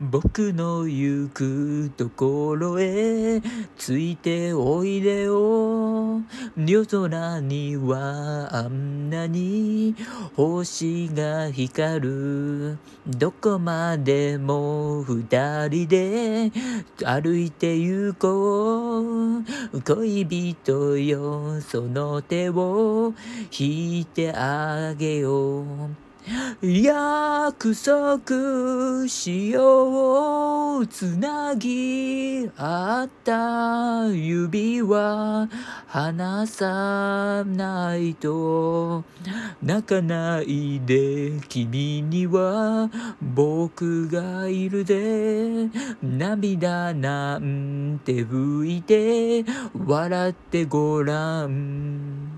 僕の行くところへついておいでよ。夜空にはあんなに星が光る。どこまでも二人で歩いて行こう。恋人よその手を引いてあげよう。約束しようつなぎ合った指は離さないと泣かないで君には僕がいるで涙なんて拭いて笑ってごらん。